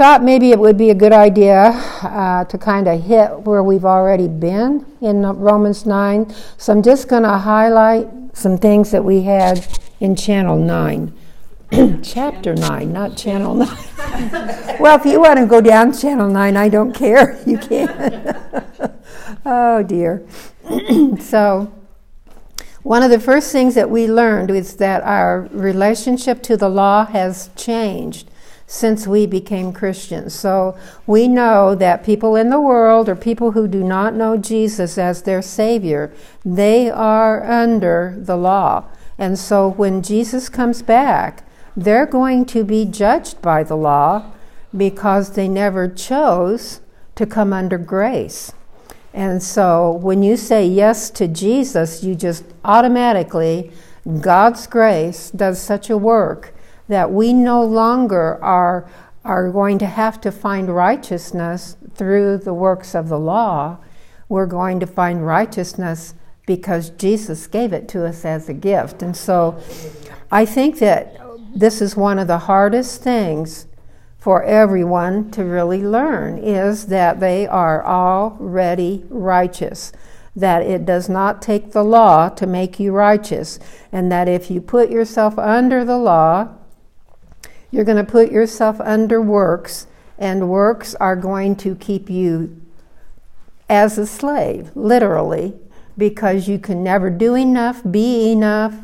thought maybe it would be a good idea uh, to kind of hit where we've already been in Romans 9. So I'm just going to highlight some things that we had in Channel 9. Chapter 9, not Channel 9. well, if you want to go down Channel 9, I don't care. You can. oh, dear. so, one of the first things that we learned is that our relationship to the law has changed since we became Christians. So we know that people in the world or people who do not know Jesus as their Savior, they are under the law. And so when Jesus comes back, they're going to be judged by the law because they never chose to come under grace. And so when you say yes to Jesus, you just automatically, God's grace does such a work that we no longer are, are going to have to find righteousness through the works of the law. We're going to find righteousness because Jesus gave it to us as a gift. And so I think that this is one of the hardest things for everyone to really learn is that they are already righteous that it does not take the law to make you righteous and that if you put yourself under the law you're going to put yourself under works and works are going to keep you as a slave literally because you can never do enough be enough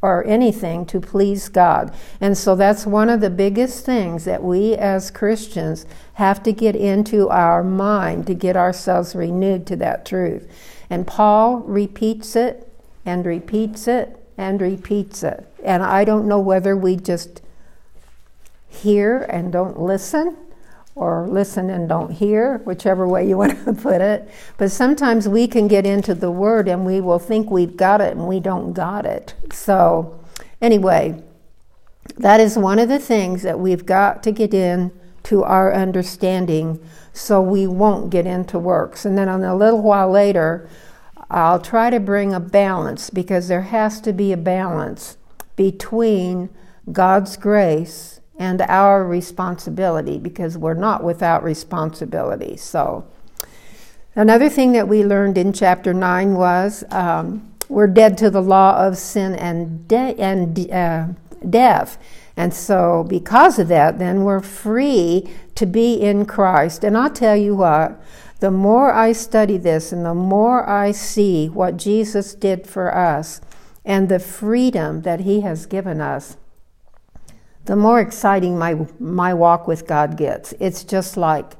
or anything to please God. And so that's one of the biggest things that we as Christians have to get into our mind to get ourselves renewed to that truth. And Paul repeats it and repeats it and repeats it. And I don't know whether we just hear and don't listen or listen and don't hear, whichever way you want to put it. But sometimes we can get into the word and we will think we've got it and we don't got it. So, anyway, that is one of the things that we've got to get in to our understanding so we won't get into works. And then on a little while later, I'll try to bring a balance because there has to be a balance between God's grace and our responsibility because we're not without responsibility. So, another thing that we learned in chapter 9 was um, we're dead to the law of sin and, de- and uh, death. And so, because of that, then we're free to be in Christ. And I'll tell you what, the more I study this and the more I see what Jesus did for us and the freedom that he has given us, the more exciting my my walk with God gets. It's just like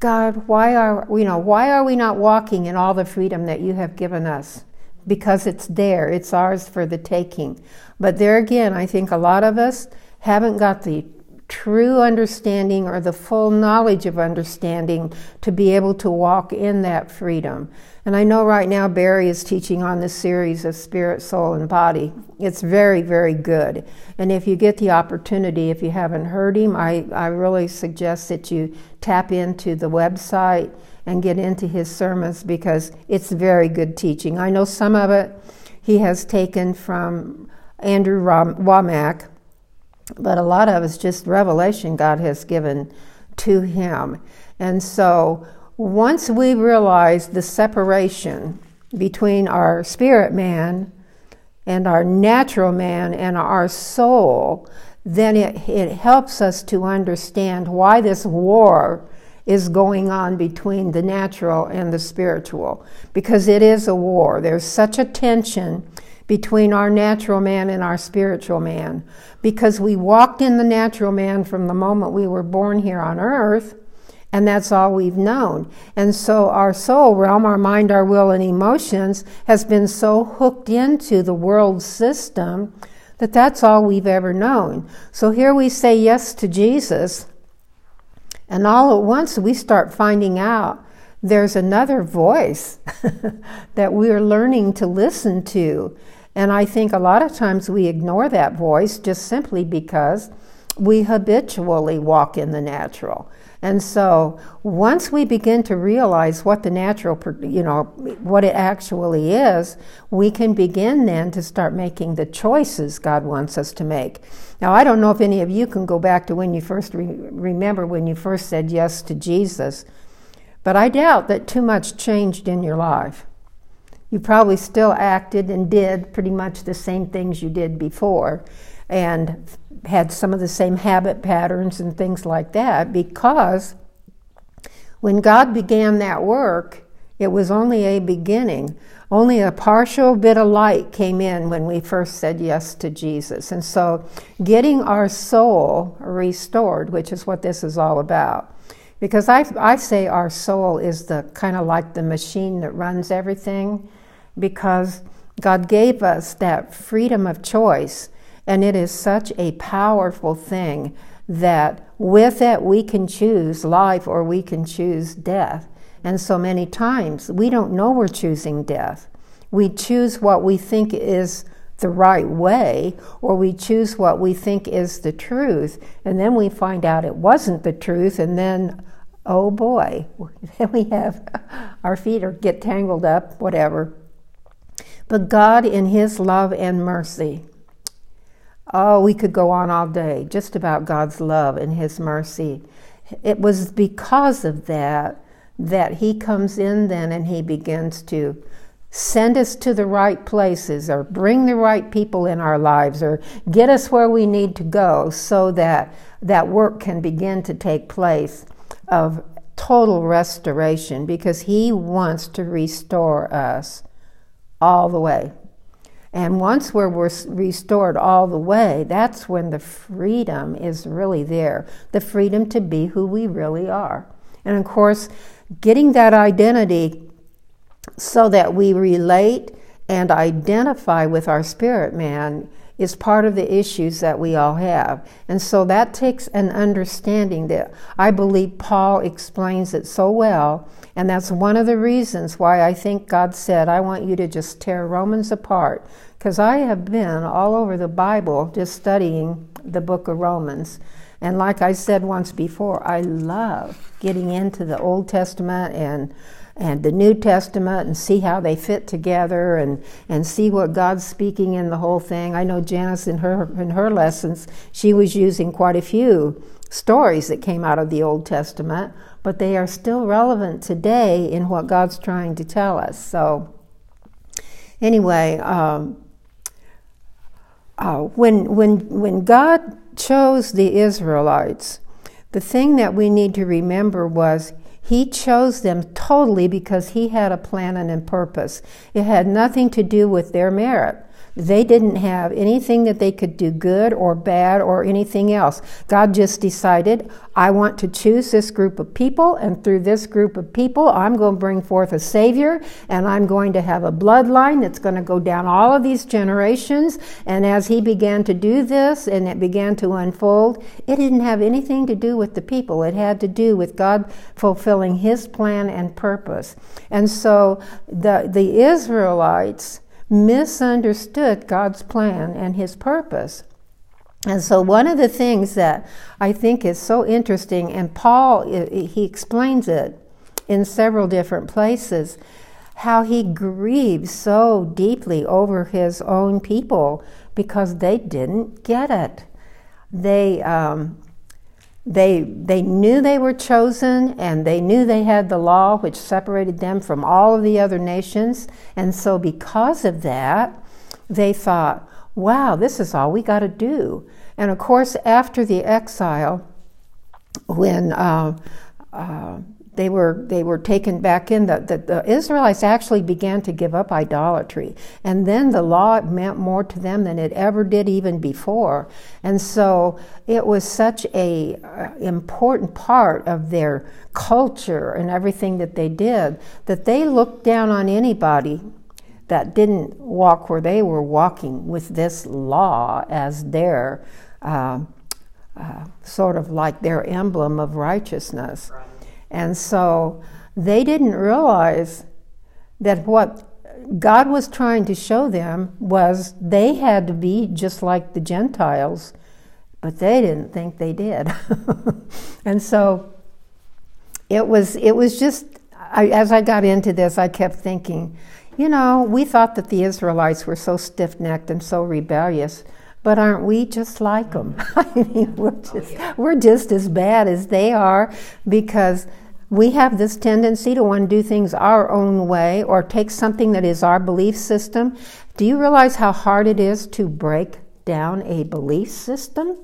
God, why are you know, why are we not walking in all the freedom that you have given us? Because it's there, it's ours for the taking. But there again, I think a lot of us haven't got the true understanding or the full knowledge of understanding to be able to walk in that freedom. And I know right now Barry is teaching on this series of spirit, soul, and body. It's very, very good. And if you get the opportunity, if you haven't heard him, I, I really suggest that you tap into the website and get into his sermons because it's very good teaching. I know some of it he has taken from Andrew Wommack, but a lot of it's just revelation God has given to him. And so once we realize the separation between our spirit man and our natural man and our soul, then it, it helps us to understand why this war is going on between the natural and the spiritual. Because it is a war. There's such a tension between our natural man and our spiritual man because we walked in the natural man from the moment we were born here on earth, and that's all we've known. And so our soul realm, our mind, our will, and emotions has been so hooked into the world system that that's all we've ever known. So here we say yes to Jesus, and all at once we start finding out there's another voice that we're learning to listen to. And I think a lot of times we ignore that voice just simply because we habitually walk in the natural. And so once we begin to realize what the natural, you know, what it actually is, we can begin then to start making the choices God wants us to make. Now, I don't know if any of you can go back to when you first re- remember when you first said yes to Jesus, but I doubt that too much changed in your life. You probably still acted and did pretty much the same things you did before and had some of the same habit patterns and things like that because when God began that work, it was only a beginning. Only a partial bit of light came in when we first said yes to Jesus. And so, getting our soul restored, which is what this is all about. Because I, I say our soul is the kind of like the machine that runs everything, because God gave us that freedom of choice and it is such a powerful thing that with it we can choose life or we can choose death. And so many times we don't know we're choosing death. We choose what we think is the right way, or we choose what we think is the truth, and then we find out it wasn't the truth, and then, oh boy, then we have our feet or get tangled up, whatever. But God, in His love and mercy, Oh, we could go on all day just about God's love and His mercy. It was because of that that He comes in then and He begins to send us to the right places or bring the right people in our lives or get us where we need to go so that that work can begin to take place of total restoration because He wants to restore us all the way and once we're, restored all the way, that's when the freedom is really there the freedom to be who we really are. And of course, getting that identity so that we relate and identify with our spirit man is part of the issues that we all have. And so that takes an understanding that I believe Paul explains it so well. And that's one of the reasons why I think God said, I want you to just tear Romans apart. Because I have been all over the Bible just studying the book of Romans. And like I said once before, I love getting into the Old Testament and and the New Testament and see how they fit together and, and see what God's speaking in the whole thing. I know Janice in her in her lessons, she was using quite a few stories that came out of the Old Testament, but they are still relevant today in what God's trying to tell us. So anyway, um, uh, when when when God chose the Israelites, the thing that we need to remember was he chose them totally because he had a plan and a purpose. It had nothing to do with their merit. They didn't have anything that they could do good or bad or anything else. God just decided, I want to choose this group of people, and through this group of people, I'm going to bring forth a Savior, and I'm going to have a bloodline that's going to go down all of these generations. And as He began to do this and it began to unfold, it didn't have anything to do with the people. It had to do with God fulfilling His plan and purpose. And so the, the Israelites, misunderstood God's plan and His purpose. And so, one of the things that I think is so interesting, and Paul, he explains it in several different places, how he grieves so deeply over his own people because they didn't get it. They, um, they, they knew they were chosen and they knew they had the law which separated them from all of the other nations. And so, because of that, they thought, wow, this is all we got to do. And of course, after the exile, when uh, uh, they were they were taken back in. The, the, the, Israelites actually began to give up idolatry, and then the law meant more to them than it ever did even before. And so it was such a uh, important part of their culture and everything that they did that they looked down on anybody that didn't walk where they were walking with this law as their uh, uh, sort of like their emblem of righteousness. Right. And so they didn't realize that what God was trying to show them was they had to be just like the Gentiles but they didn't think they did. and so it was it was just I, as I got into this, I kept thinking, you know, we thought that the Israelites were so stiff-necked and so rebellious, but aren't we just like them? I mean, we're oh, just we're just as bad as they are because we have this tendency to want to do things our own way or take something that is our belief system. Do you realize how hard it is to break down a belief system?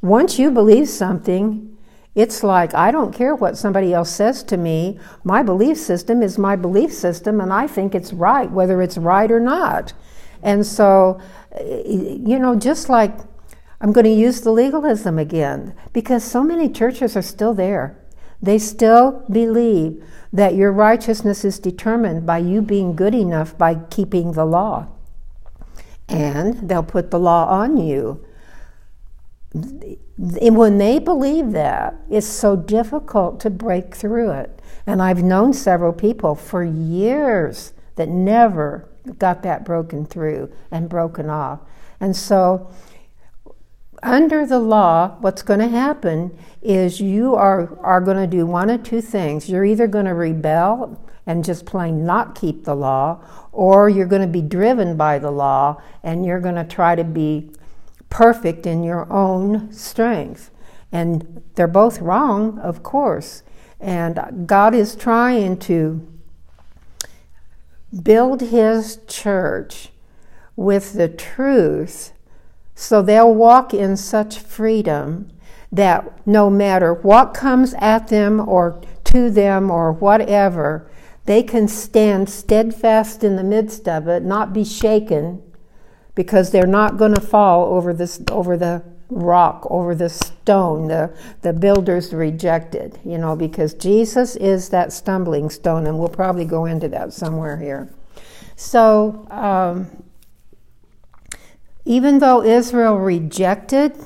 Once you believe something, it's like, I don't care what somebody else says to me. My belief system is my belief system, and I think it's right, whether it's right or not. And so, you know, just like I'm going to use the legalism again, because so many churches are still there. They still believe that your righteousness is determined by you being good enough by keeping the law. And they'll put the law on you. And when they believe that, it's so difficult to break through it. And I've known several people for years that never got that broken through and broken off. And so, under the law, what's going to happen is you are, are going to do one of two things. You're either going to rebel and just plain not keep the law, or you're going to be driven by the law and you're going to try to be perfect in your own strength. And they're both wrong, of course. And God is trying to build His church with the truth so they'll walk in such freedom that no matter what comes at them or to them or whatever, they can stand steadfast in the midst of it, not be shaken, because they're not going to fall over this over the rock, over the stone the the builders rejected. You know, because Jesus is that stumbling stone, and we'll probably go into that somewhere here. So. Um, even though Israel rejected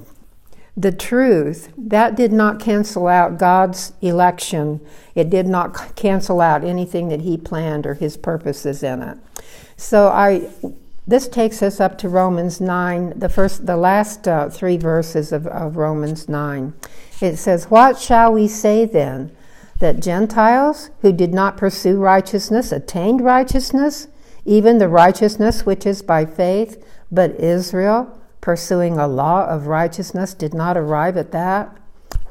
the truth, that did not cancel out God's election. It did not cancel out anything that He planned or His purposes in it. So I, this takes us up to Romans nine, the first, the last uh, three verses of, of Romans nine. It says, "What shall we say then? That Gentiles who did not pursue righteousness attained righteousness, even the righteousness which is by faith, but Israel." pursuing a law of righteousness did not arrive at that.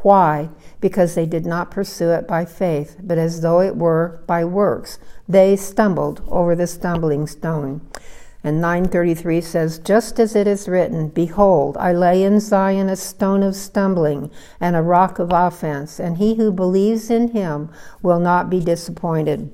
Why? Because they did not pursue it by faith, but as though it were by works. They stumbled over the stumbling stone. And 933 says, Just as it is written, Behold, I lay in Zion a stone of stumbling and a rock of offense, and he who believes in him will not be disappointed.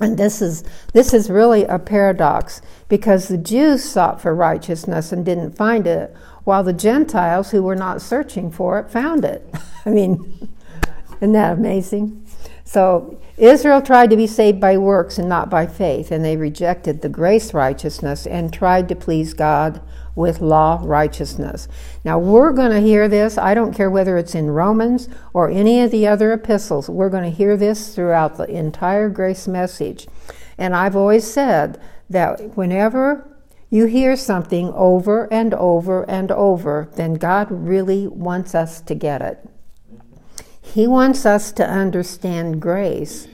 And this is this is really a paradox because the Jews sought for righteousness and didn't find it, while the Gentiles who were not searching for it found it. I mean, isn't that amazing? So Israel tried to be saved by works and not by faith, and they rejected the grace righteousness and tried to please God with law righteousness. Now, we're going to hear this. I don't care whether it's in Romans or any of the other epistles. We're going to hear this throughout the entire grace message. And I've always said that whenever you hear something over and over and over, then God really wants us to get it. He wants us to understand grace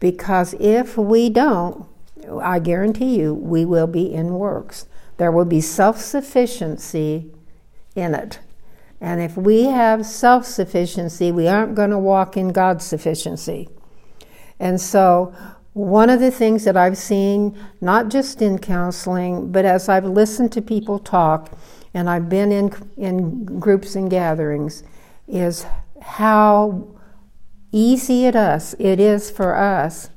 because if we don't, I guarantee you, we will be in works. There will be self sufficiency in it. And if we have self sufficiency, we aren't going to walk in God's sufficiency. And so, one of the things that I've seen, not just in counseling, but as I've listened to people talk and I've been in, in groups and gatherings, is how easy it is, it is for us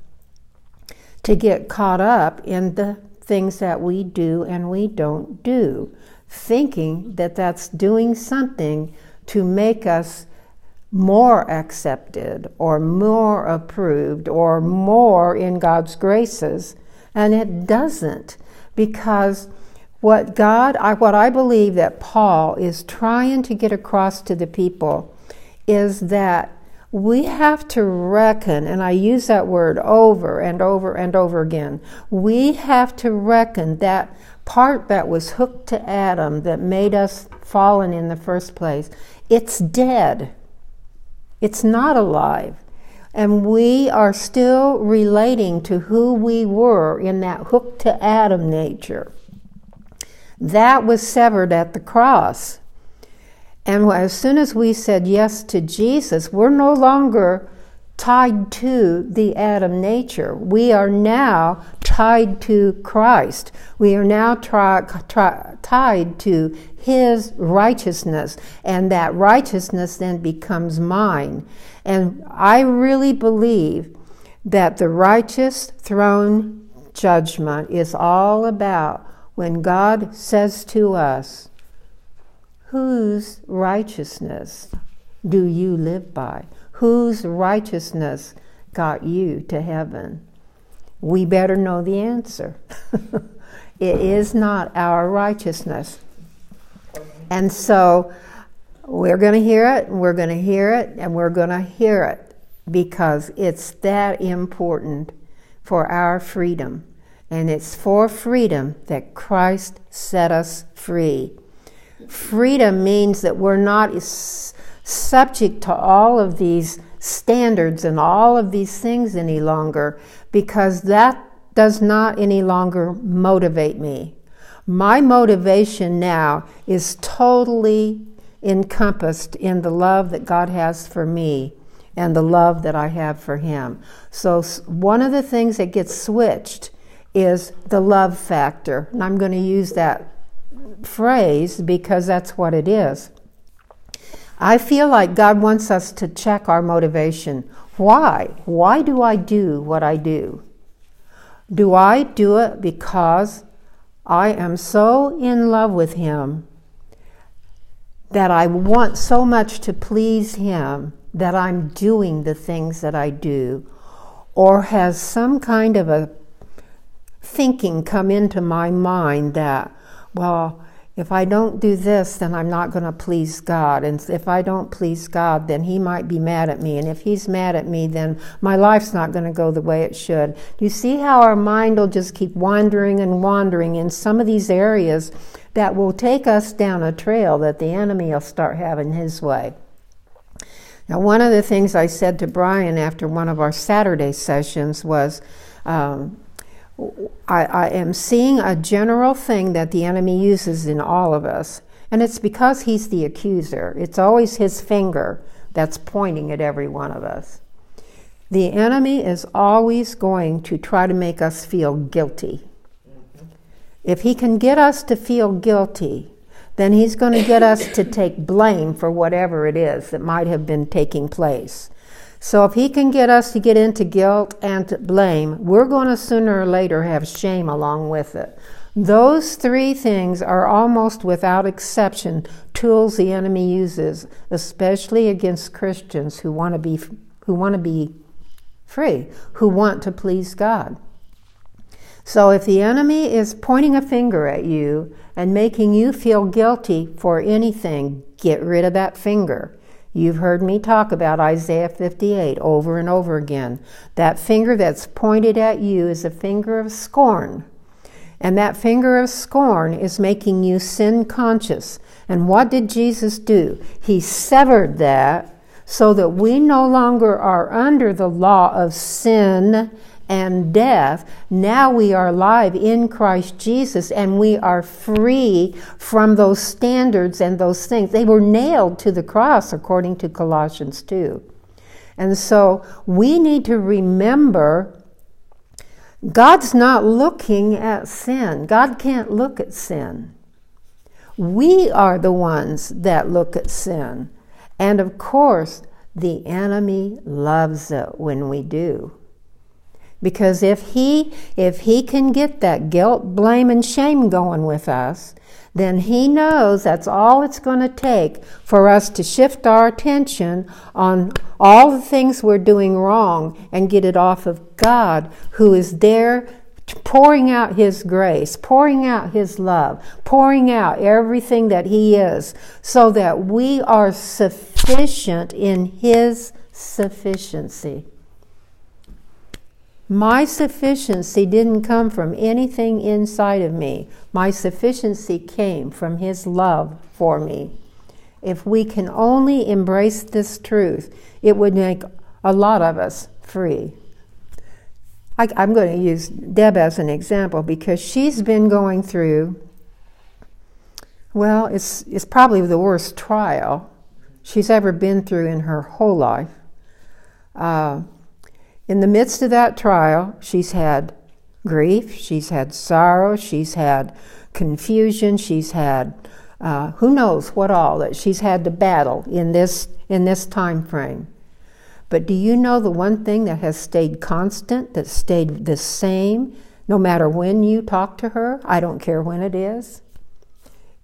to get caught up in the things that we do and we don't do, thinking that that's doing something to make us more accepted or more approved or more in God's graces. And it doesn't because what God, I, what I believe that Paul is trying to get across to the people is that we have to reckon, and I use that word over and over and over again. We have to reckon that part that was hooked to Adam that made us fallen in the first place, it's dead. It's not alive. And we are still relating to who we were in that hooked to Adam nature. That was severed at the cross. And as soon as we said yes to Jesus, we're no longer tied to the Adam nature. We are now tied to Christ. We are now tri- tri- tied to His righteousness, and that righteousness then becomes mine. And I really believe that the righteous throne judgment is all about when God says to us, Whose righteousness do you live by? Whose righteousness got you to heaven? We better know the answer. it is not our righteousness. And so we're going to hear it, and we're going to hear it, and we're going to hear it because it's that important for our freedom. And it's for freedom that Christ set us free. Freedom means that we're not subject to all of these standards and all of these things any longer because that does not any longer motivate me. My motivation now is totally encompassed in the love that God has for me and the love that I have for Him. So, one of the things that gets switched is the love factor. And I'm going to use that phrase because that's what it is. I feel like God wants us to check our motivation. Why? Why do I do what I do? Do I do it because I am so in love with Him that I want so much to please Him that I'm doing the things that I do? Or has some kind of a thinking come into my mind that, well, if I don't do this, then I'm not going to please God. And if I don't please God, then He might be mad at me. And if He's mad at me, then my life's not going to go the way it should. You see how our mind will just keep wandering and wandering in some of these areas that will take us down a trail that the enemy will start having his way? Now, one of the things I said to Brian after one of our Saturday sessions was, um, I, I am seeing a general thing that the enemy uses in all of us, and it's because he's the accuser. It's always his finger that's pointing at every one of us. The enemy is always going to try to make us feel guilty. If he can get us to feel guilty, then he's going to get us to take blame for whatever it is that might have been taking place. So if he can get us to get into guilt and blame, we're going to sooner or later have shame along with it. Those three things are almost without exception tools the enemy uses, especially against Christians who want to be who want to be free, who want to please God. So if the enemy is pointing a finger at you and making you feel guilty for anything, get rid of that finger. You've heard me talk about Isaiah 58 over and over again. That finger that's pointed at you is a finger of scorn. And that finger of scorn is making you sin conscious. And what did Jesus do? He severed that so that we no longer are under the law of sin and death, now we are alive in Christ Jesus and we are free from those standards and those things. They were nailed to the cross, according to Colossians 2. And so we need to remember God's not looking at sin, God can't look at sin. We are the ones that look at sin. And of course, the enemy loves it when we do. Because if he if he can get that guilt, blame and shame going with us, then he knows that's all it's going to take for us to shift our attention on all the things we're doing wrong and get it off of God who is there pouring out his grace, pouring out his love, pouring out everything that he is so that we are sufficient in his sufficiency. My sufficiency didn't come from anything inside of me. My sufficiency came from His love for me. If we can only embrace this truth, it would make a lot of us free. I, am going to use Deb as an example because she's been going through, well, it's, it's probably the worst trial she's ever been through in her whole life. Uh, in the midst of that trial, she's had grief, she's had sorrow, she's had confusion, she's had uh, who knows what all that she's had to battle in this in this time frame. But do you know the one thing that has stayed constant, that stayed the same, no matter when you talk to her? I don't care when it is.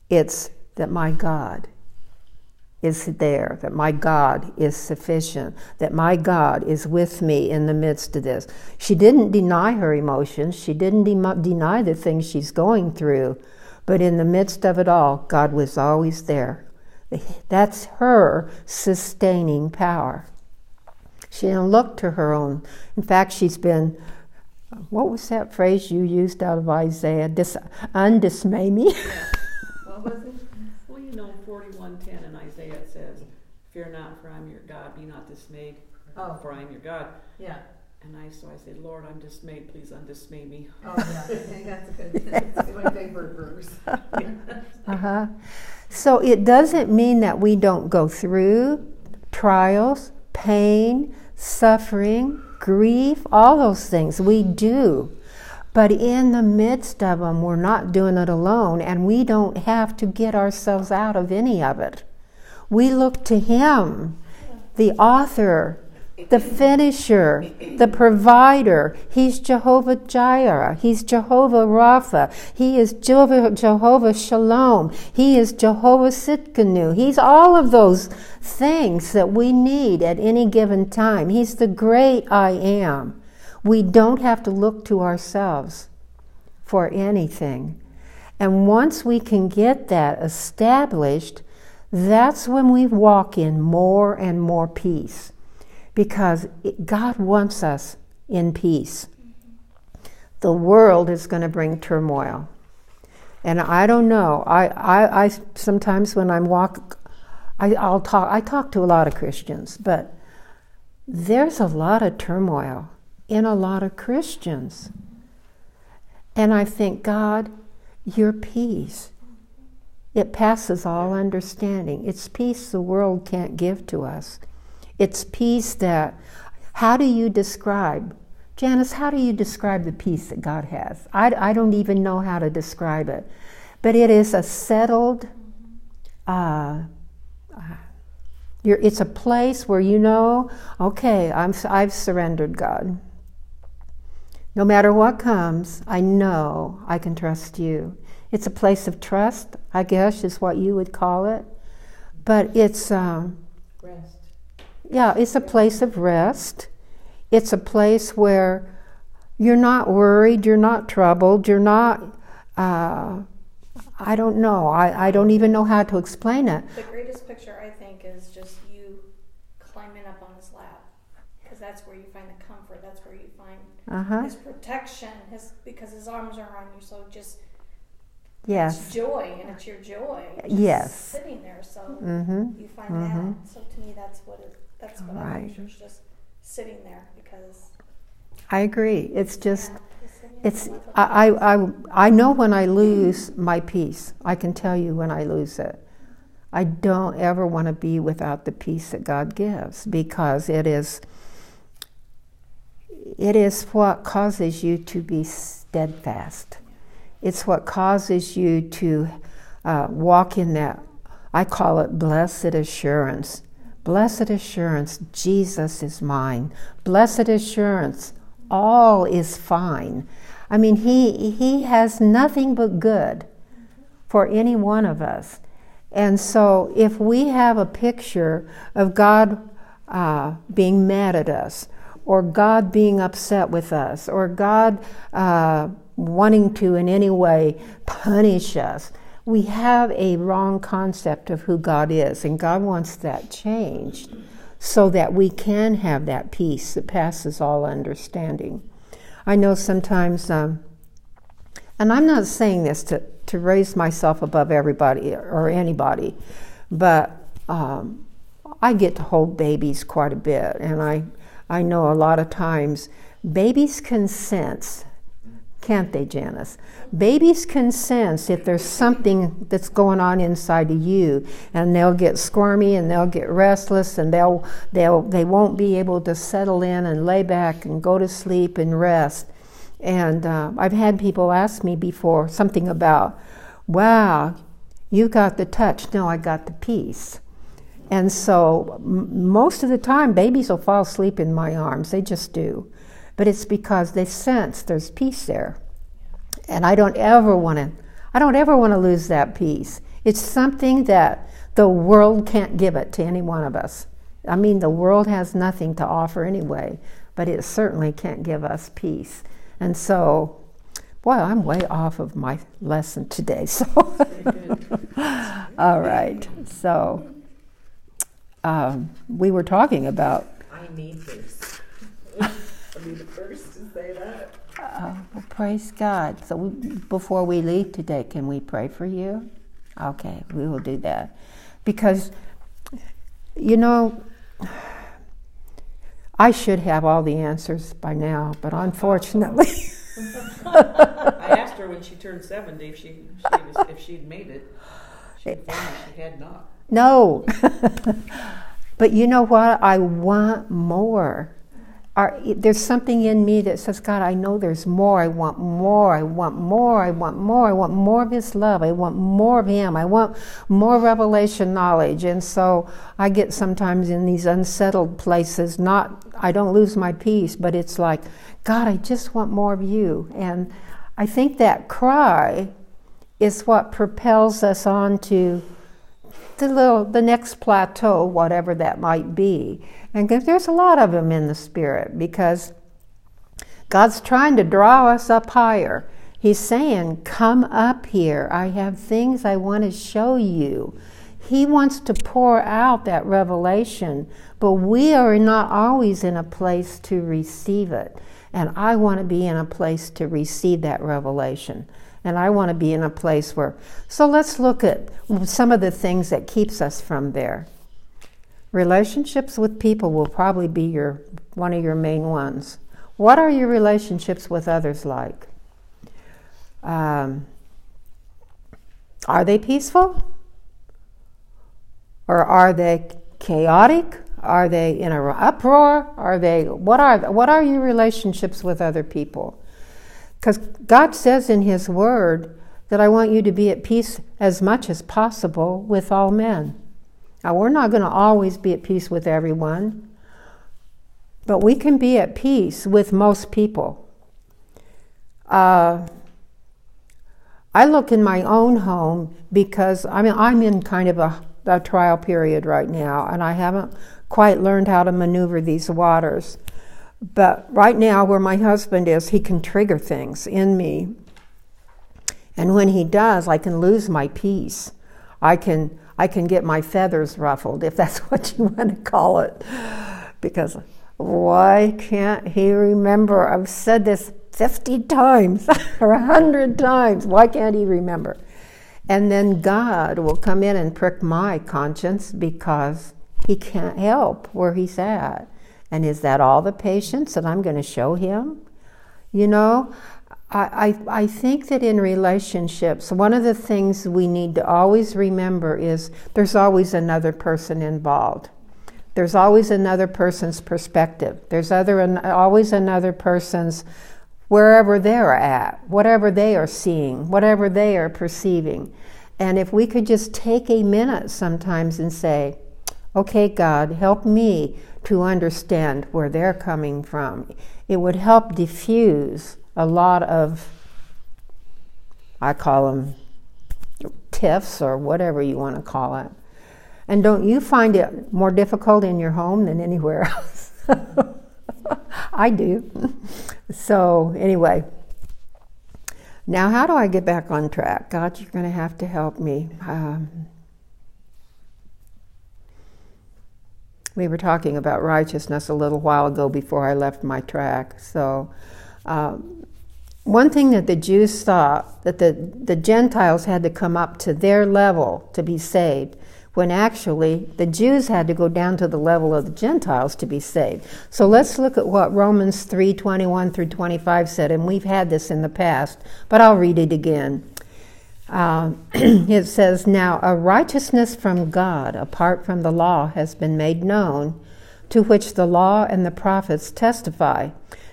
It's that my God is there, that my God is sufficient, that my God is with me in the midst of this. She didn't deny her emotions, she didn't de- deny the things she's going through, but in the midst of it all, God was always there. That's her sustaining power. She didn't look to her own. In fact, she's been, what was that phrase you used out of Isaiah? Dis, undismay me. what was it? Well, you know, 4110 in Isaiah it says, Fear not, for I'm your God. Be not dismayed, oh. for I am your God. Yeah. And I so I said, Lord, I'm dismayed. Please undismay me. Oh yeah, that's a good. That's my favorite verse. uh huh. So it doesn't mean that we don't go through trials, pain, suffering, grief, all those things. We do. But in the midst of them, we're not doing it alone, and we don't have to get ourselves out of any of it. We look to Him, the author, the finisher, the provider. He's Jehovah Jireh. He's Jehovah Rapha. He is Jehovah, Jehovah Shalom. He is Jehovah Tsidkenu. He's all of those things that we need at any given time. He's the great I am. We don't have to look to ourselves for anything. And once we can get that established, that's when we walk in more and more peace because God wants us in peace. The world is going to bring turmoil. And I don't know. I, I, I sometimes when I'm walk, I, I'll talk. I talk to a lot of Christians, but there's a lot of turmoil in a lot of Christians. And I think, God, your peace. It passes all understanding. It's peace the world can't give to us. It's peace that, how do you describe? Janice, how do you describe the peace that God has? I, I don't even know how to describe it. But it is a settled, uh, it's a place where you know, okay, I'm, I've surrendered, God. No matter what comes, I know I can trust you. It's a place of trust, I guess, is what you would call it. But it's um, rest yeah, it's a place of rest. It's a place where you're not worried, you're not troubled, you're not. Uh, I don't know. I, I don't even know how to explain it. The greatest picture, I think, is just you climbing up on his lap. Because that's where you find the comfort. That's where you find uh-huh. his protection. His Because his arms are on you. So just. Yes. It's joy, and it's your joy. yes. Sitting there. So mm-hmm. you find mm-hmm. that. So to me, that's what it that's what right. I picture, just sitting there because. I agree. It's just, yeah, it's, I, I, I know when I lose my peace. I can tell you when I lose it. I don't ever want to be without the peace that God gives because it is, it is what causes you to be steadfast. It's what causes you to uh, walk in that, I call it blessed assurance Blessed assurance, Jesus is mine. Blessed assurance, all is fine. I mean, he, he has nothing but good for any one of us. And so, if we have a picture of God uh, being mad at us, or God being upset with us, or God uh, wanting to in any way punish us, we have a wrong concept of who God is, and God wants that changed so that we can have that peace that passes all understanding. I know sometimes, um, and I'm not saying this to, to raise myself above everybody or anybody, but um, I get to hold babies quite a bit, and I, I know a lot of times babies can sense, can't they, Janice? Babies can sense if there's something that's going on inside of you, and they'll get squirmy and they'll get restless, and they'll they'll they won't be able to settle in and lay back and go to sleep and rest. And uh, I've had people ask me before something about, "Wow, you got the touch. No, I got the peace." And so, m- most of the time, babies will fall asleep in my arms. They just do. But it's because they sense there's peace there. And I don't ever want to, I don't ever want to lose that peace. It's something that the world can't give it to any one of us. I mean, the world has nothing to offer anyway, but it certainly can't give us peace. And so, boy, I'm way off of my lesson today. So, all right. So, um, we were talking about. I need this. I'll be the first to say that. Uh, well, praise God. So, we, before we leave today, can we pray for you? Okay, we will do that. Because, you know, I should have all the answers by now, but unfortunately. I asked her when she turned 70 if, she, she was, if she'd made it. She informed me she had not. No. but you know what? I want more. Our, there's something in me that says, God, I know there's more. I want more. I want more. I want more. I want more of His love. I want more of Him. I want more revelation knowledge. And so I get sometimes in these unsettled places, not, I don't lose my peace, but it's like, God, I just want more of you. And I think that cry is what propels us on to the little the next plateau, whatever that might be. And there's a lot of them in the spirit because God's trying to draw us up higher. He's saying, "Come up here. I have things I want to show you." He wants to pour out that revelation, but we are not always in a place to receive it. And I want to be in a place to receive that revelation and I want to be in a place where. So let's look at some of the things that keeps us from there. Relationships with people will probably be your one of your main ones. What are your relationships with others like? Um, are they peaceful? Or are they chaotic? Are they in an uproar? Are they what are what are your relationships with other people? Because God says in His Word that I want you to be at peace as much as possible with all men. Now, we're not going to always be at peace with everyone, but we can be at peace with most people. Uh, I look in my own home because I mean I'm in kind of a, a trial period right now, and I haven't quite learned how to maneuver these waters. But right now, where my husband is, he can trigger things in me. And when he does, I can lose my peace. I can, I can get my feathers ruffled, if that's what you want to call it. Because why can't he remember? I've said this 50 times or 100 times. Why can't he remember? And then God will come in and prick my conscience because he can't help where he's at. And is that all the patience that I'm going to show him? You know, I, I, I think that in relationships, one of the things we need to always remember is there's always another person involved. There's always another person's perspective. There's other, always another person's wherever they're at, whatever they are seeing, whatever they are perceiving. And if we could just take a minute sometimes and say, okay, God, help me to understand where they're coming from. It would help diffuse a lot of, I call them tiffs or whatever you want to call it. And don't you find it more difficult in your home than anywhere else? I do. So, anyway, now how do I get back on track? God, you're going to have to help me. Um, We were talking about righteousness a little while ago before I left my track. So Uh, one thing that the Jews thought that the, the Gentiles had to come up to their level to be saved, when actually the Jews had to go down to the level of the Gentiles to be saved. So let's look at what Romans 3 21 through 25 said, and we've had this in the past, but I'll read it again. Uh, it says, Now a righteousness from God apart from the law has been made known, to which the law and the prophets testify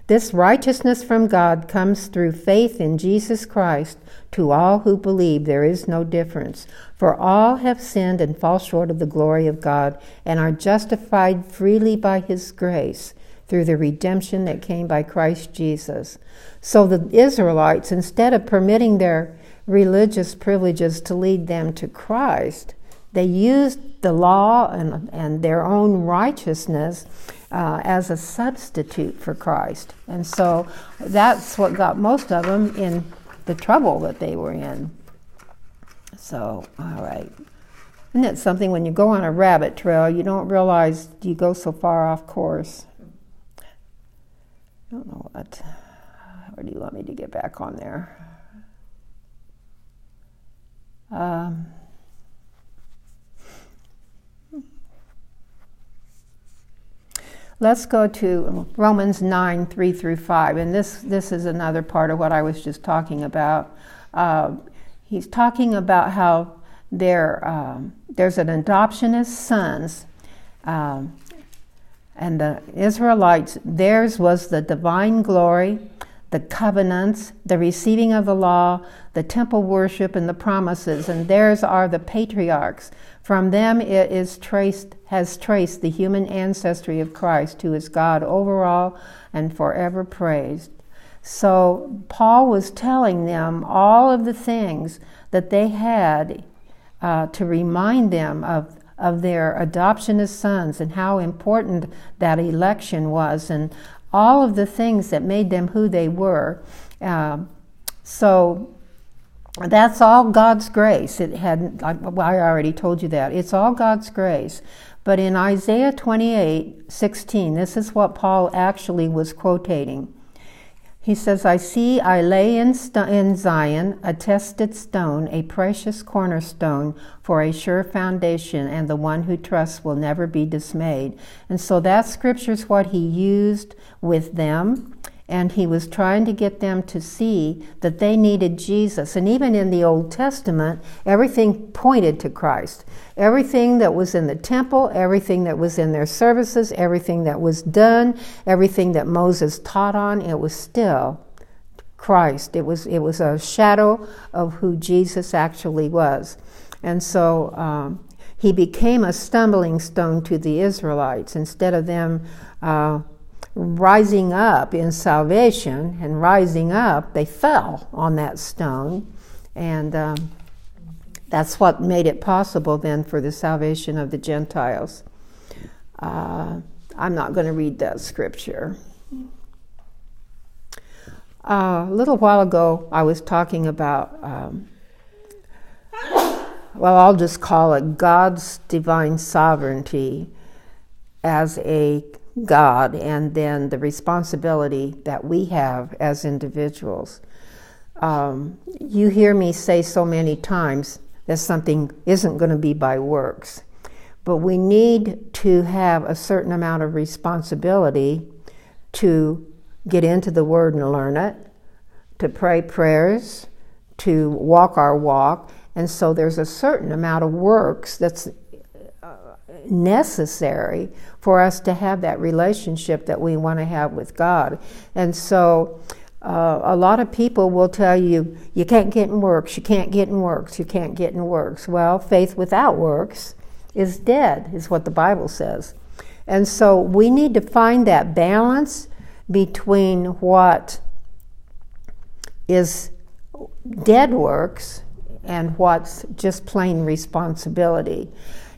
this righteousness from God comes through faith in Jesus Christ to all who believe there is no difference. For all have sinned and fall short of the glory of God and are justified freely by his grace through the redemption that came by Christ Jesus. So the Israelites, instead of permitting their religious privileges to lead them to Christ, they used the law and, and their own righteousness uh, as a substitute for Christ. And so that's what got most of them in the trouble that they were in. So, all right. Isn't it something when you go on a rabbit trail, you don't realize you go so far off course? I don't know what. Where do you want me to get back on there? Um, Let's go to Romans 9, 3 through 5. And this, this is another part of what I was just talking about. Uh, he's talking about how there, um, there's an adoption as sons. Um, and the Israelites, theirs was the divine glory, the covenants, the receiving of the law, the temple worship, and the promises. And theirs are the patriarchs. From them it is traced, has traced the human ancestry of Christ, who is God over all and forever praised. So Paul was telling them all of the things that they had uh, to remind them of, of their adoption as sons and how important that election was and all of the things that made them who they were. Uh, so that's all God's grace. It had I already told you that. It's all God's grace. But in Isaiah 28, 16, this is what Paul actually was quotating. He says, I see I lay in, st- in Zion a tested stone, a precious cornerstone for a sure foundation, and the one who trusts will never be dismayed. And so that scripture is what he used with them and he was trying to get them to see that they needed Jesus. And even in the Old Testament, everything pointed to Christ. Everything that was in the temple, everything that was in their services, everything that was done, everything that Moses taught on, it was still Christ. It was, it was a shadow of who Jesus actually was. And so um, he became a stumbling stone to the Israelites instead of them. Uh, rising up in salvation and rising up, they fell on that stone. And um, that's what made it possible then for the salvation of the Gentiles. Uh, I'm not going to read that scripture. Uh, a little while ago, I was talking about, um, well, I'll just call it God's divine sovereignty as a God and then the responsibility that we have as individuals. Um, you hear me say so many times that something isn't going to be by works, but we need to have a certain amount of responsibility to get into the Word and learn it, to pray prayers, to walk our walk. And so there's a certain amount of works that's necessary for us to have that relationship that we want to have with God. And so uh, a lot of people will tell you, you can't get in works, you can't get in works, you can't get in works. Well, faith without works is dead, is what the Bible says. And so we need to find that balance between what is dead works and what's just plain responsibility.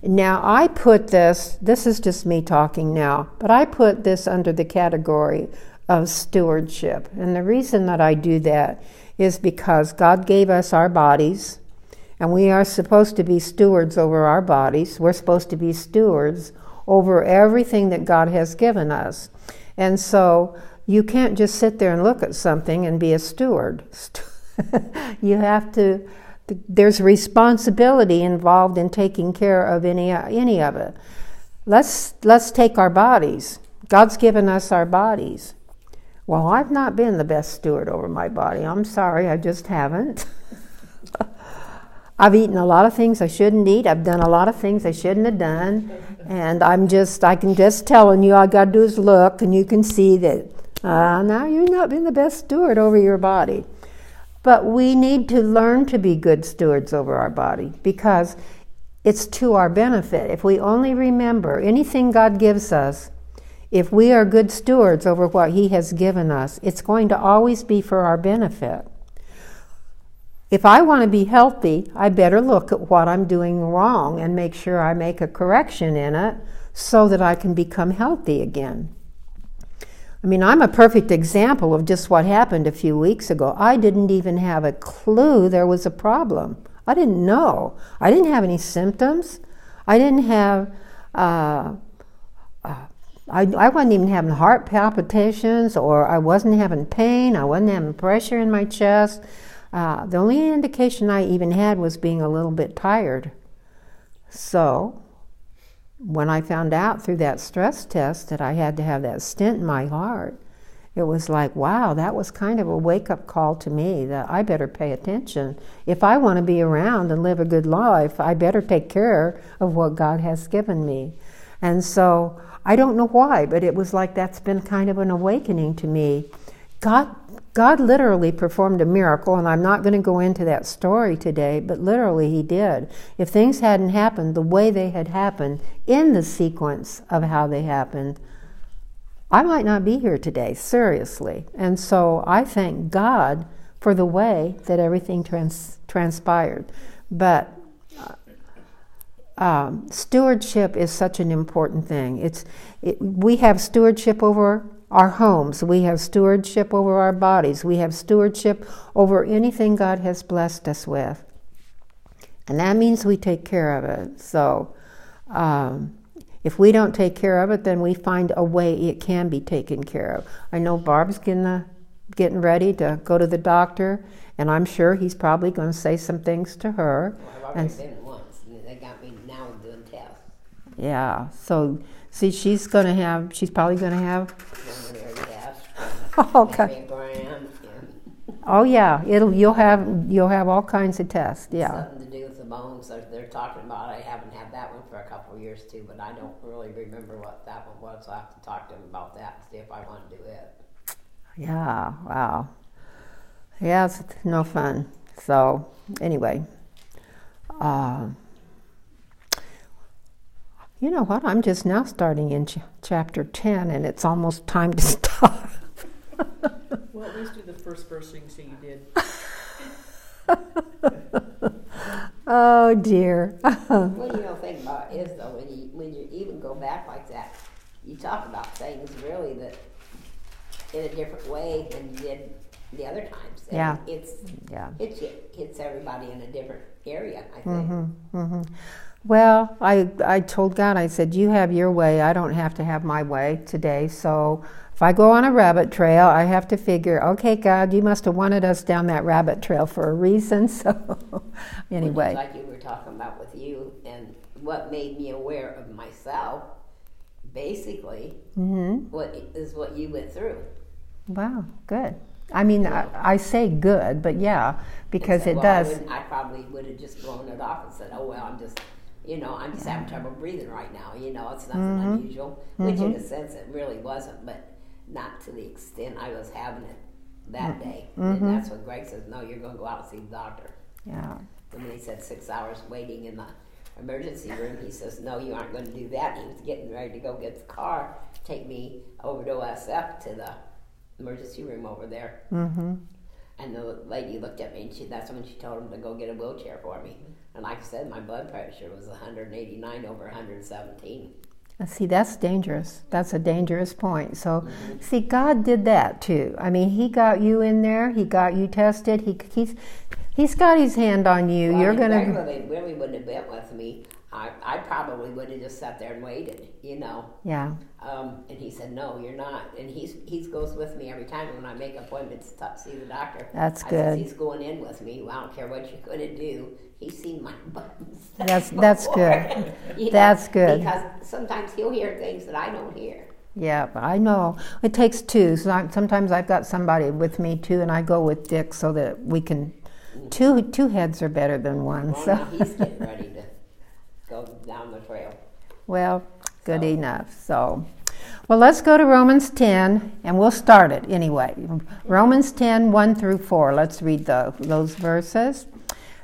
Now, I put this, this is just me talking now, but I put this under the category of stewardship. And the reason that I do that is because God gave us our bodies, and we are supposed to be stewards over our bodies. We're supposed to be stewards over everything that God has given us. And so you can't just sit there and look at something and be a steward. you have to, there's responsibility involved in taking care of any, any of it. Let's, let's take our bodies. God's given us our bodies. Well, I've not been the best steward over my body. I'm sorry, I just haven't. I've eaten a lot of things I shouldn't eat. I've done a lot of things I shouldn't have done. And I'm just, I can just telling you, all I got to do is look, and you can see that uh, now you've not been the best steward over your body. But we need to learn to be good stewards over our body because it's to our benefit. If we only remember anything God gives us, if we are good stewards over what He has given us, it's going to always be for our benefit. If I want to be healthy, I better look at what I'm doing wrong and make sure I make a correction in it so that I can become healthy again. I mean, I'm a perfect example of just what happened a few weeks ago. I didn't even have a clue there was a problem. I didn't know. I didn't have any symptoms. I didn't have, uh, uh, I, I wasn't even having heart palpitations or I wasn't having pain. I wasn't having pressure in my chest. Uh, the only indication I even had was being a little bit tired. So, when I found out through that stress test that I had to have that stent in my heart, it was like, wow, that was kind of a wake up call to me that I better pay attention. If I want to be around and live a good life, I better take care of what God has given me. And so I don't know why, but it was like that's been kind of an awakening to me. God God literally performed a miracle, and I'm not going to go into that story today, but literally He did. If things hadn't happened the way they had happened in the sequence of how they happened, I might not be here today, seriously. And so I thank God for the way that everything trans- transpired. But uh, um, stewardship is such an important thing. It's it, we have stewardship over our homes. We have stewardship over our bodies. We have stewardship over anything God has blessed us with. And that means we take care of it. So, um, if we don't take care of it, then we find a way it can be taken care of. I know Barb's getting, the, getting ready to go to the doctor, and I'm sure he's probably going to say some things to her. Well, I've already and, been once, and they got me now doing tests. Yeah, so See, she's going to have, she's probably going to have. okay. Oh yeah, it'll you'll have you'll have all kinds of tests. Yeah. Something to do with the bones. They're, they're talking about. I haven't had that one for a couple of years too, but I don't really remember what that one was. So I have to talk to him about that and see if I want to do it. Yeah. Wow. Yeah, it's no fun. So anyway. Uh, you know what? I'm just now starting in ch- chapter 10 and it's almost time to stop. well, at least do the first verse so you see you did. oh dear. what do you know think about is though when you when you even go back like that, you talk about things really that in a different way than you did the other times. And yeah. It's yeah. It hits everybody in a different area, I think. Mm-hmm, mm-hmm. Well, I, I told God, I said, You have your way. I don't have to have my way today. So if I go on a rabbit trail, I have to figure, okay, God, you must have wanted us down that rabbit trail for a reason. So anyway. like you were talking about with you and what made me aware of myself, basically, mm-hmm. what is what you went through. Wow, good. I mean, I, I, say good, but yeah, because so, it well, does. I, I probably would have just blown it off and said, oh, well, I'm just you know, I'm just having trouble breathing right now. You know, it's nothing mm-hmm. unusual, which mm-hmm. in a sense it really wasn't, but not to the extent I was having it that mm-hmm. day. And mm-hmm. that's what Greg says, no, you're going to go out and see the doctor. Yeah. And when he said six hours waiting in the emergency room, he says, no, you aren't going to do that. He was getting ready to go get the car, take me over to OSF to the emergency room over there. Mm-hmm. And the lady looked at me, and she, that's when she told him to go get a wheelchair for me. And like I said, my blood pressure was 189 over 117. See, that's dangerous. That's a dangerous point. So, mm-hmm. see, God did that too. I mean, He got you in there. He got you tested. He, he's He's got His hand on you. Well, You're I mean, gonna. Really, really wouldn't have been with me. I, I probably would have just sat there and waited, you know. Yeah. Um, and he said, "No, you're not." And he's he goes with me every time when I make appointments to see the doctor. That's I good. Said, he's going in with me. Well, I don't care what you're going to do. He's seen my buttons. That's that's good. You know, That's good. Because sometimes he'll hear things that I don't hear. Yeah, I know. It takes two. So sometimes I've got somebody with me too, and I go with Dick so that we can. Two two heads are better than one. Well, So he's getting ready to go down the trail. well, good So- enough. So, well, let's go to Romans ten, and we'll start it anyway. Romans 10, 1 through four. Let's read the, those verses.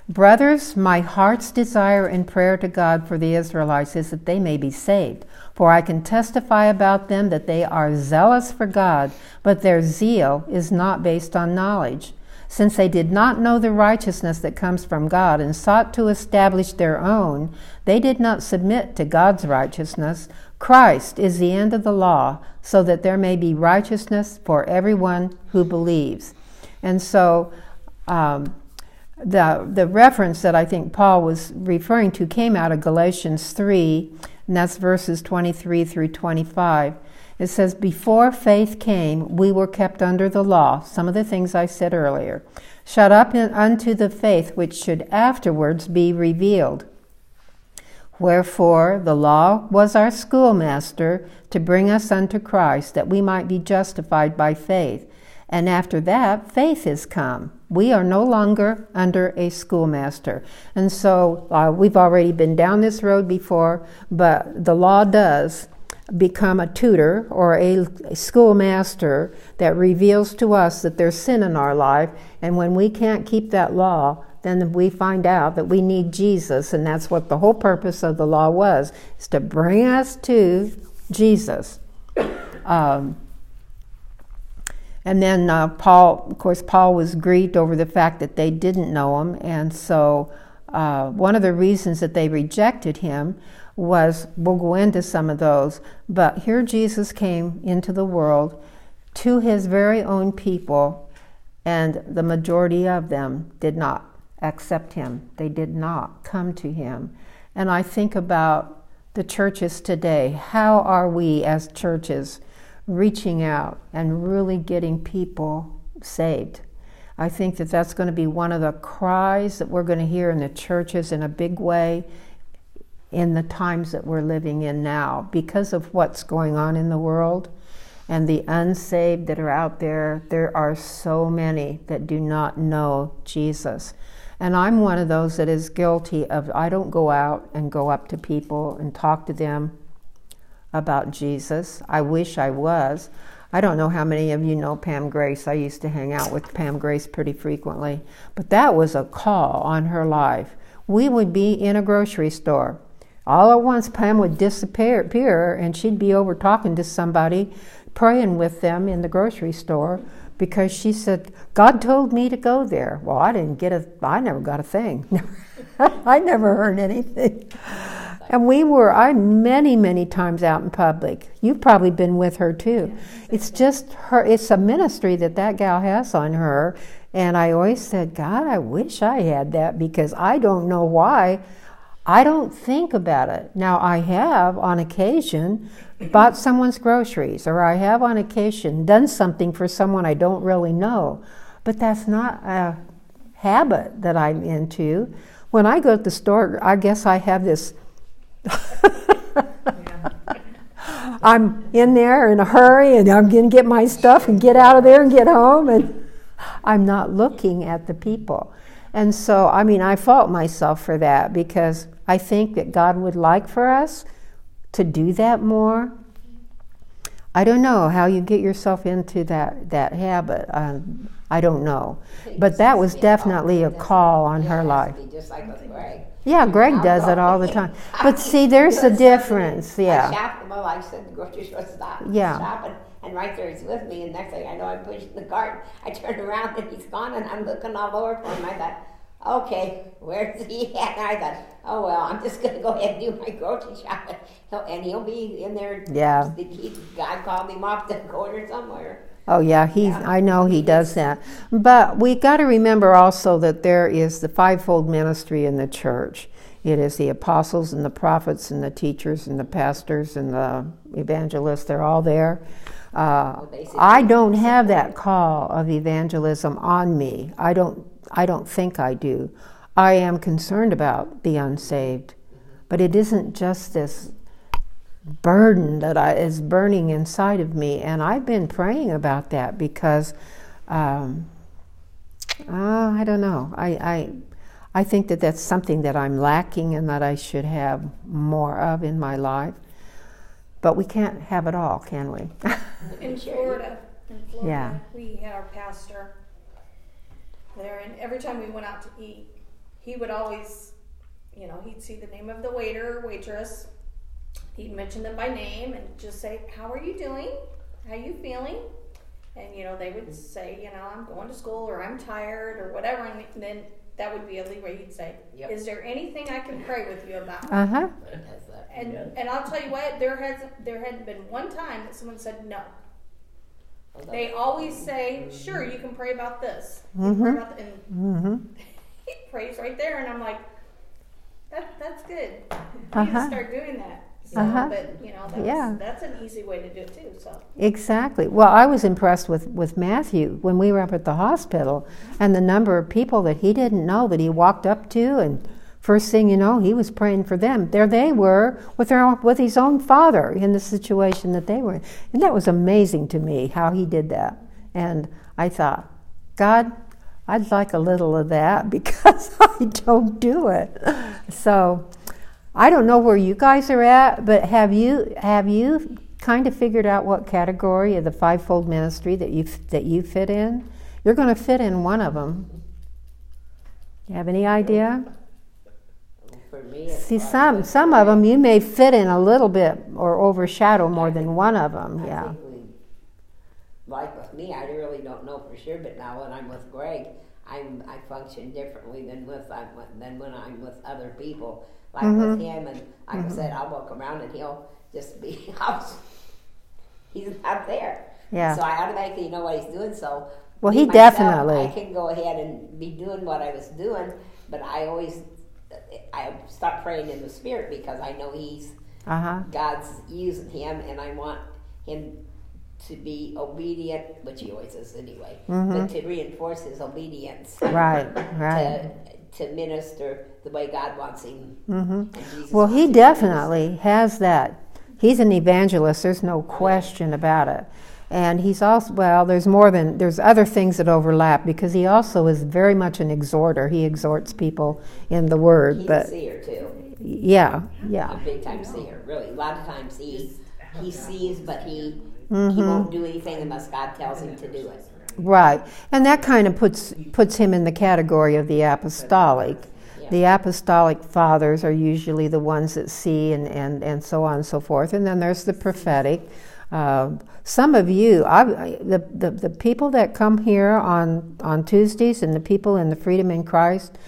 Brothers, my heart's desire and prayer to God for the Israelites is that they may be saved. For I can testify about them that they are zealous for God, but their zeal is not based on knowledge. Since they did not know the righteousness that comes from God and sought to establish their own, they did not submit to God's righteousness. Christ is the end of the law, so that there may be righteousness for everyone who believes. And so, um, the the reference that I think Paul was referring to came out of Galatians 3, and that's verses 23 through 25. It says, Before faith came, we were kept under the law, some of the things I said earlier, shut up unto the faith which should afterwards be revealed. Wherefore the law was our schoolmaster to bring us unto Christ, that we might be justified by faith. And after that, faith is come. We are no longer under a schoolmaster. And so uh, we've already been down this road before, but the law does become a tutor or a, schoolmaster that reveals to us that there's sin in our life. And when we can't keep that law, then we find out that we need Jesus, and that's what the whole purpose of the law was, is to bring us to Jesus. Um, and then uh, Paul, of course, Paul was grieved over the fact that they didn't know him, and so uh, one of the reasons that they rejected him was we'll go into some of those, but here Jesus came into the world to his very own people, and the majority of them did not accept him. They did not come to him. And I think about the churches today. How are we as churches reaching out and really getting people saved? I think that that's going to be one of the cries that we're going to hear in the churches in a big way in the times that we're living in now because of what's going on in the world and the unsaved that are out there. There are so many that do not know Jesus. And I'm one of those that is guilty of I don't go out and go up to people and talk to them about Jesus. I wish I was. I don't know how many of you know Pam Grace. I used to hang out with Pam Grace pretty frequently. But that was a call on her life. We would be in a grocery store. All at once, Pam would disappear and she'd be over talking to somebody, praying with them in the grocery store because she said, God told me to go there. Well, I didn't get a, I never got a thing. I never heard anything. And we were, I many, many times out in public. You've probably been with her too. It's just her, it's a ministry that that gal has on her. And I always said, God, I wish I had that because I don't know why. I don't think about it. Now, I have on occasion bought someone's groceries, or I have on occasion done something for someone I don't really know, but that's not a habit that I'm into. When I go to the store, I guess I have this. I'm in there in a hurry and I'm going to get my stuff and get out of there and get home, and I'm not looking at the people. And so, I mean, I fault myself for that because I think that God would like for us to do that more. I don't know how you get yourself into that, that habit. Um, I don't know. But that was definitely a call on her life. Just like with Greg. Yeah, Greg does it all the time. But see, there's a difference. I Yeah. shop, well, I said the grocery store stop. Yeah. Shopping, and right there he's with me, and next thing I know, I'm pushing the cart. I turn around and he's gone, and I'm looking all over for him. I thought, okay, where's he at? And I thought, oh well, I'm just gonna go ahead and do my grocery shopping, he'll, and he'll be in there. Yeah. He, God called him off the corner somewhere. Oh yeah, he's. I know he does that. But we got to remember also that there is the fivefold ministry in the church, It is the apostles and the prophets and the teachers and the pastors and the evangelists. They're all there. Uh, I don't have that call of evangelism on me. I don't. I don't think I do. I am concerned about the unsaved, but it isn't just this burden that I, is burning inside of me, and I've been praying about that because um, uh, I don't know. I, I I think that that's something that I'm lacking and that I should have more of in my life. But we can't have it all, can we? in Florida, in Florida, yeah. we had our pastor there, and every time we went out to eat, he would always, you know, he'd see the name of the waiter or waitress, he'd mention them by name and just say, "How are you doing? How you feeling?" And you know, they would say, "You know, I'm going to school or I'm tired or whatever," and then that would be a leeway. He'd say, yep. "Is there anything I can pray with you about?" Uh huh. And and I'll tell you what, there has there hadn't been one time that someone said no. They always say, "Sure, you can pray about this." Mm-hmm. Pray about the, and mm-hmm. he prays right there, and I'm like, "That that's good. You uh-huh. need to start doing that." So, uh-huh. but you know, that's, yeah. that's an easy way to do it too. So exactly. Well, I was impressed with with Matthew when we were up at the hospital, and the number of people that he didn't know that he walked up to, and first thing you know, he was praying for them. There they were with their with his own father in the situation that they were in, and that was amazing to me how he did that. And I thought, God, I'd like a little of that because I don't do it. So I don't know where you guys are at, but have you have you kind of figured out what category of the fivefold ministry that you that you fit in? You're going to fit in one of them. You have any idea? Me, See, some some of them you may fit in a little bit or overshadow more than one of them. Yeah. like with me, I really don't know for sure, but now when I'm with Greg, I'm I function differently than with I'm with, than when I'm with other people like mm-hmm. with him. And like mm-hmm. I said, I'll walk around and he'll just be, he's not there. Yeah. So I automatically know what he's doing. So well, he myself, definitely. I can go ahead and be doing what I was doing, but I always I start praying in the spirit because I know he's uh-huh. God's using him, and I want him to be obedient, which he always is anyway, mm-hmm. but to reinforce his obedience. Right, right. To, to minister the way God wants him. Mm-hmm. Well, he definitely has that. He's an evangelist. There's no question about it. And he's also well. There's more than there's other things that overlap because he also is very much an exhorter. He exhorts people in the Word. He's but a seer too. Yeah, yeah. A big time seer, really. A lot of times he he sees, but he mm-hmm. he won't do anything unless God tells him to do it. Right, and that kind of puts puts him in the category of the apostolic. The apostolic fathers are usually the ones that see and, and, and so on and so forth. And then there's the prophetic. Uh, some of you, I, the, the, the people that come here on, on Tuesdays and the people in the Freedom in Christ,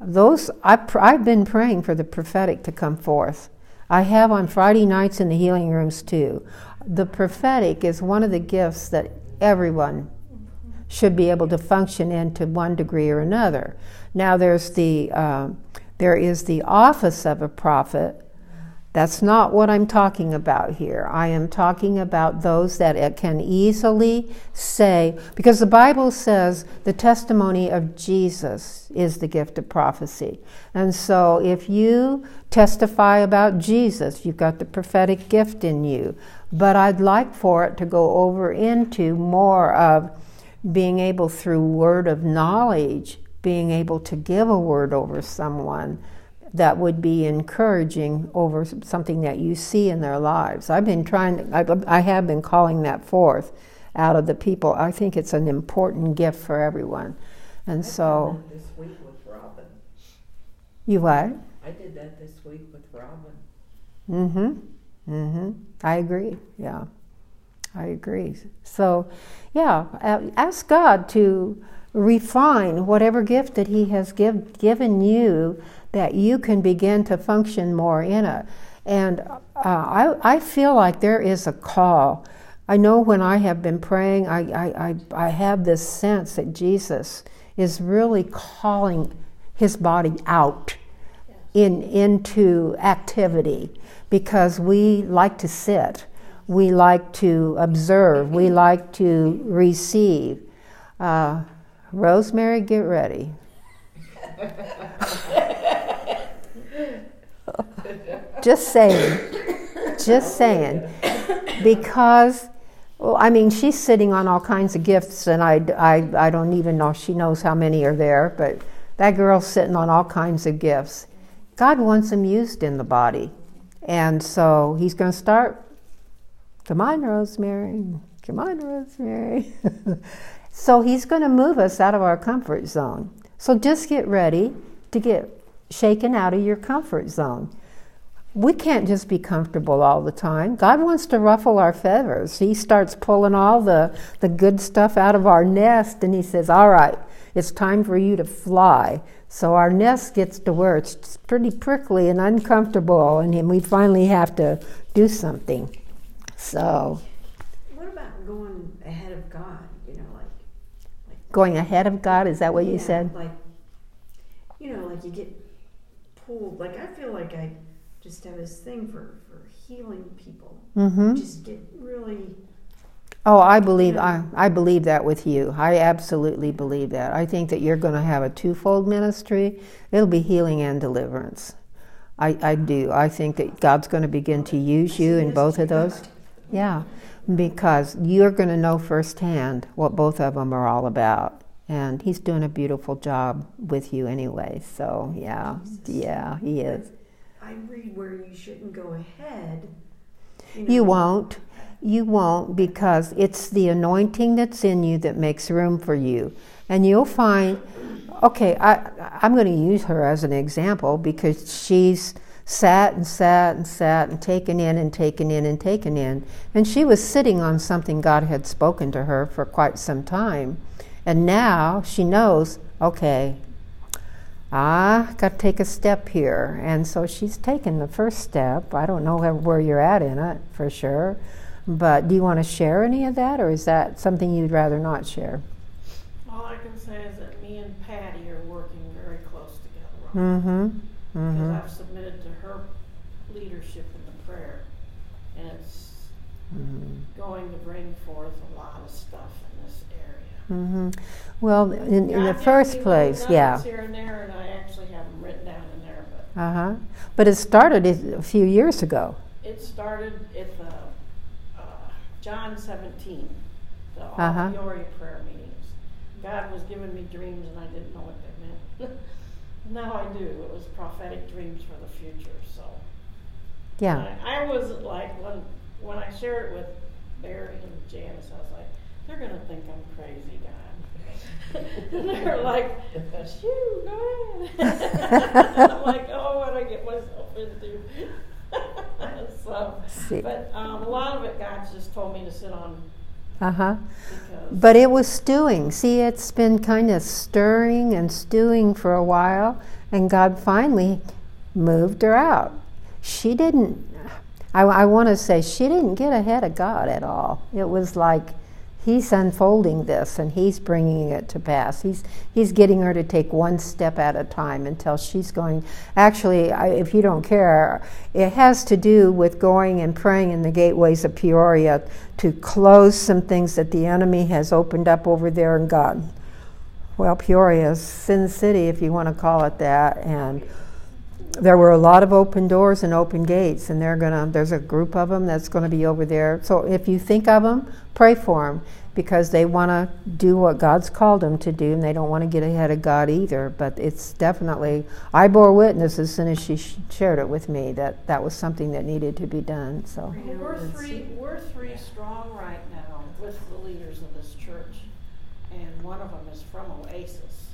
those I, I've been praying for the prophetic to come forth. I have on Friday nights in the healing rooms too. The prophetic is one of the gifts that everyone should be able to function in to one degree or another. Now there's the uh, there is the office of a prophet. That's not what I'm talking about here. I am talking about those that can easily say, because the Bible says the testimony of Jesus is the gift of prophecy. And so if you testify about Jesus, you've got the prophetic gift in you. But I'd like for it to go over into more of being able through word of knowledge, being able to give a word over someone that would be encouraging over something that you see in their lives. I've been trying, to, I, have been calling that forth out of the people. I think it's an important gift for everyone. And so. this week with Robin. You what? I did that this week with Robin. Mm hmm. Mm hmm. I agree. Yeah. I agree. So, yeah, ask God to refine whatever gift that He has give, given you that you can begin to function more in it. And uh, I, I feel like there is a call. I know when I have been praying, I, I, I, I have this sense that Jesus is really calling his body out in, into activity because we like to sit, we like to observe, we like to receive. Uh, Rosemary, get ready. Just saying. Just saying. Because, well, I mean, she's sitting on all kinds of gifts, and I, I, I don't even know she knows how many are there, but that girl's sitting on all kinds of gifts. God wants them used in the body. And so he's going to start. Come on, Rosemary. Come on, Rosemary. so he's going to move us out of our comfort zone. So just get ready to get shaken out of your comfort zone. We can't just be comfortable all the time. God wants to ruffle our feathers. He starts pulling all the, the good stuff out of our nest and He says, All right, it's time for you to fly. So our nest gets to where it's pretty prickly and uncomfortable, and we finally have to do something. So. What about going ahead of God? You know, like. like going ahead of God? Is that what yeah, you said? Like, you know, like you get pulled. Like I feel like I just have this thing for for healing people. Mm-hmm. Just get really. Oh, I believe I, I believe that with you. I absolutely believe that. I think that you're going to have a twofold ministry. It'll be healing and deliverance. I, I do. I think that God's going to begin to use you in both of those. Yeah, because you're going to know firsthand what both of them are all about. And he's doing a beautiful job with you anyway. So, yeah, yeah, he is. I read where you shouldn't go ahead. You, know. you won't. You won't because it's the anointing that's in you that makes room for you. And you'll find, okay, I, I'm going to use her as an example because she's sat and sat and sat and taken in and taken in and taken in. And she was sitting on something God had spoken to her for quite some time. And now she knows, okay, I got to take a step here. And so she's taken the first step. I don't know where you're at in it for sure. But do you want to share any of that, or is that something you'd rather not share? All I can say is that me and Patty are working very close together. Mm-hmm. Mm-hmm. Because I've submitted to her leadership in the prayer, and it's mm-hmm. going to bring forth a lot of stuff in this area. Mm-hmm. Well, in, in the first place, yeah. Here and there, and I actually have them written down in there, but. Uh huh. But it started a few years ago. It started at the uh, John 17, the uh-huh. Peoria prayer meetings. God was giving me dreams, and I didn't know what they meant. Now I do. It was prophetic dreams for the future. So yeah, I, I was like when when I shared it with Barry and Janice, I was like, they're gonna think I'm crazy, God. and they're like, shoo, go ahead. I'm like, oh, what I get myself into. so, but um, a lot of it, God just told me to sit on uh huh. But it was stewing. See, it's been kind of stirring and stewing for a while, and God finally moved her out. She didn't, I, I want to say, she didn't get ahead of God at all. It was like, he's unfolding this and he's bringing it to pass. He's he's getting her to take one step at a time until she's going. Actually, I, if you don't care, it has to do with going and praying in the gateways of Peoria to close some things that the enemy has opened up over there in God. Well, Peoria is Sin City, if you want to call it that, and there were a lot of open doors and open gates, and they're gonna. There's a group of them that's going to be over there. So if you think of them, pray for them because they want to do what God's called them to do, and they don't want to get ahead of God either. But it's definitely. I bore witness as soon as she sh- shared it with me that that was something that needed to be done. So we're three. We're three strong right now with the leaders of this church, and one of them is from Oasis.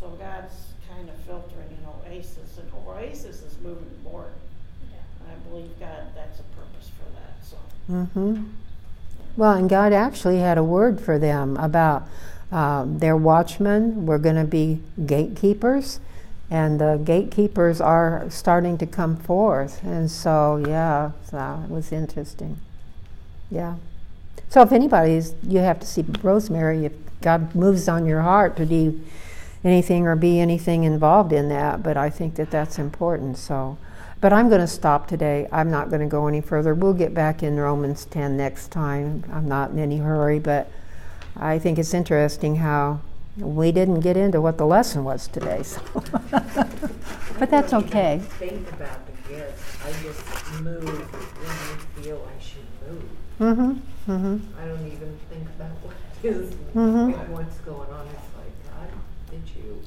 So God's kind of filtering in Oasis, and Oasis is moving more. Yeah. I believe God, that's a purpose for that. So. Mm-hmm. Well, and God actually had a word for them about um, their watchmen were going to be gatekeepers, and the gatekeepers are starting to come forth. And so, yeah, so it was interesting. Yeah. So, if anybody's, you have to see Rosemary, if God moves on your heart to do anything or be anything involved in that, but I think that that's important. So, but I'm going to stop today. I'm not going to go any further. We'll get back in Romans 10 next time. I'm not in any hurry, but I think it's interesting how we didn't get into what the lesson was today. So. but that's okay. Think about the gifts. I just move when I feel I should move. Mm-hmm. Mm-hmm. I don't even think about what is Mhm. what's going on. It's like God, did you?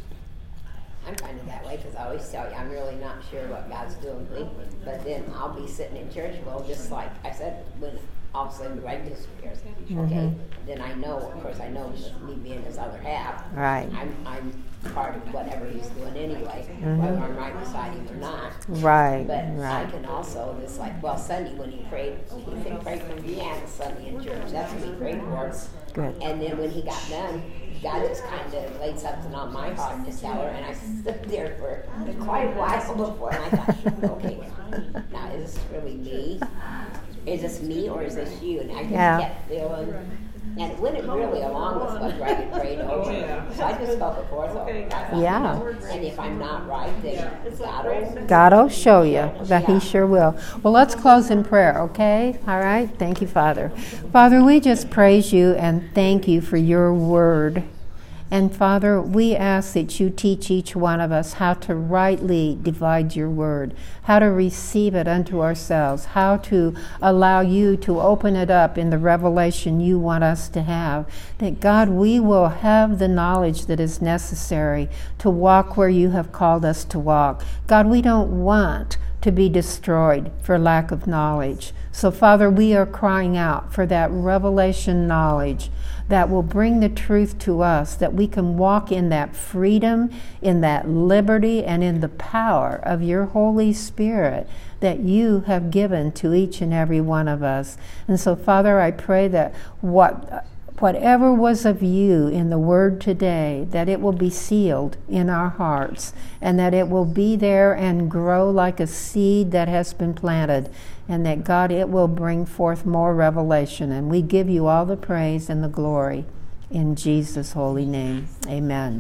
I'm kind of that way because I always tell you I'm really not sure what God's doing with me. But then I'll be sitting in church, well, just like I said, when all of a sudden the right disappears. Mm-hmm. Okay, then I know, of course, I know me being his other half. Right. I'm, I'm part of whatever he's doing anyway, mm-hmm. whether I'm right beside him or not. Right. But I can also just like well Sunday when he prayed he can pray for Deanna Sunday in church. That's what he prayed for. Good. And then when he got done, God just kind of laid something on my heart to tell her, and I stood there for quite a while before, and I thought, okay, now is this really me? Is this me or is this you? And I just Yeah. kept feeling, and it went really along with what Greg had prayed over. So I just felt the force over. I thought, Yeah. And if I'm not right, then God will God will show you that He sure will. Well, let's close in prayer, okay? All right? Thank you, Father. Father, we just praise you and thank you for your word. And Father, we ask that you teach each one of us how to rightly divide your word, how to receive it unto ourselves, how to allow you to open it up in the revelation you want us to have. That God, we will have the knowledge that is necessary to walk where you have called us to walk. God, we don't want to be destroyed for lack of knowledge. So, Father, we are crying out for that revelation knowledge that will bring the truth to us, that we can walk in that freedom, in that liberty, and in the power of your Holy Spirit that you have given to each and every one of us. And so, Father, I pray that what whatever was of you in the word today, that it will be sealed in our hearts and that it will be there and grow like a seed that has been planted. And that God, it will bring forth more revelation. And we give you all the praise and the glory in Jesus' holy name. Amen.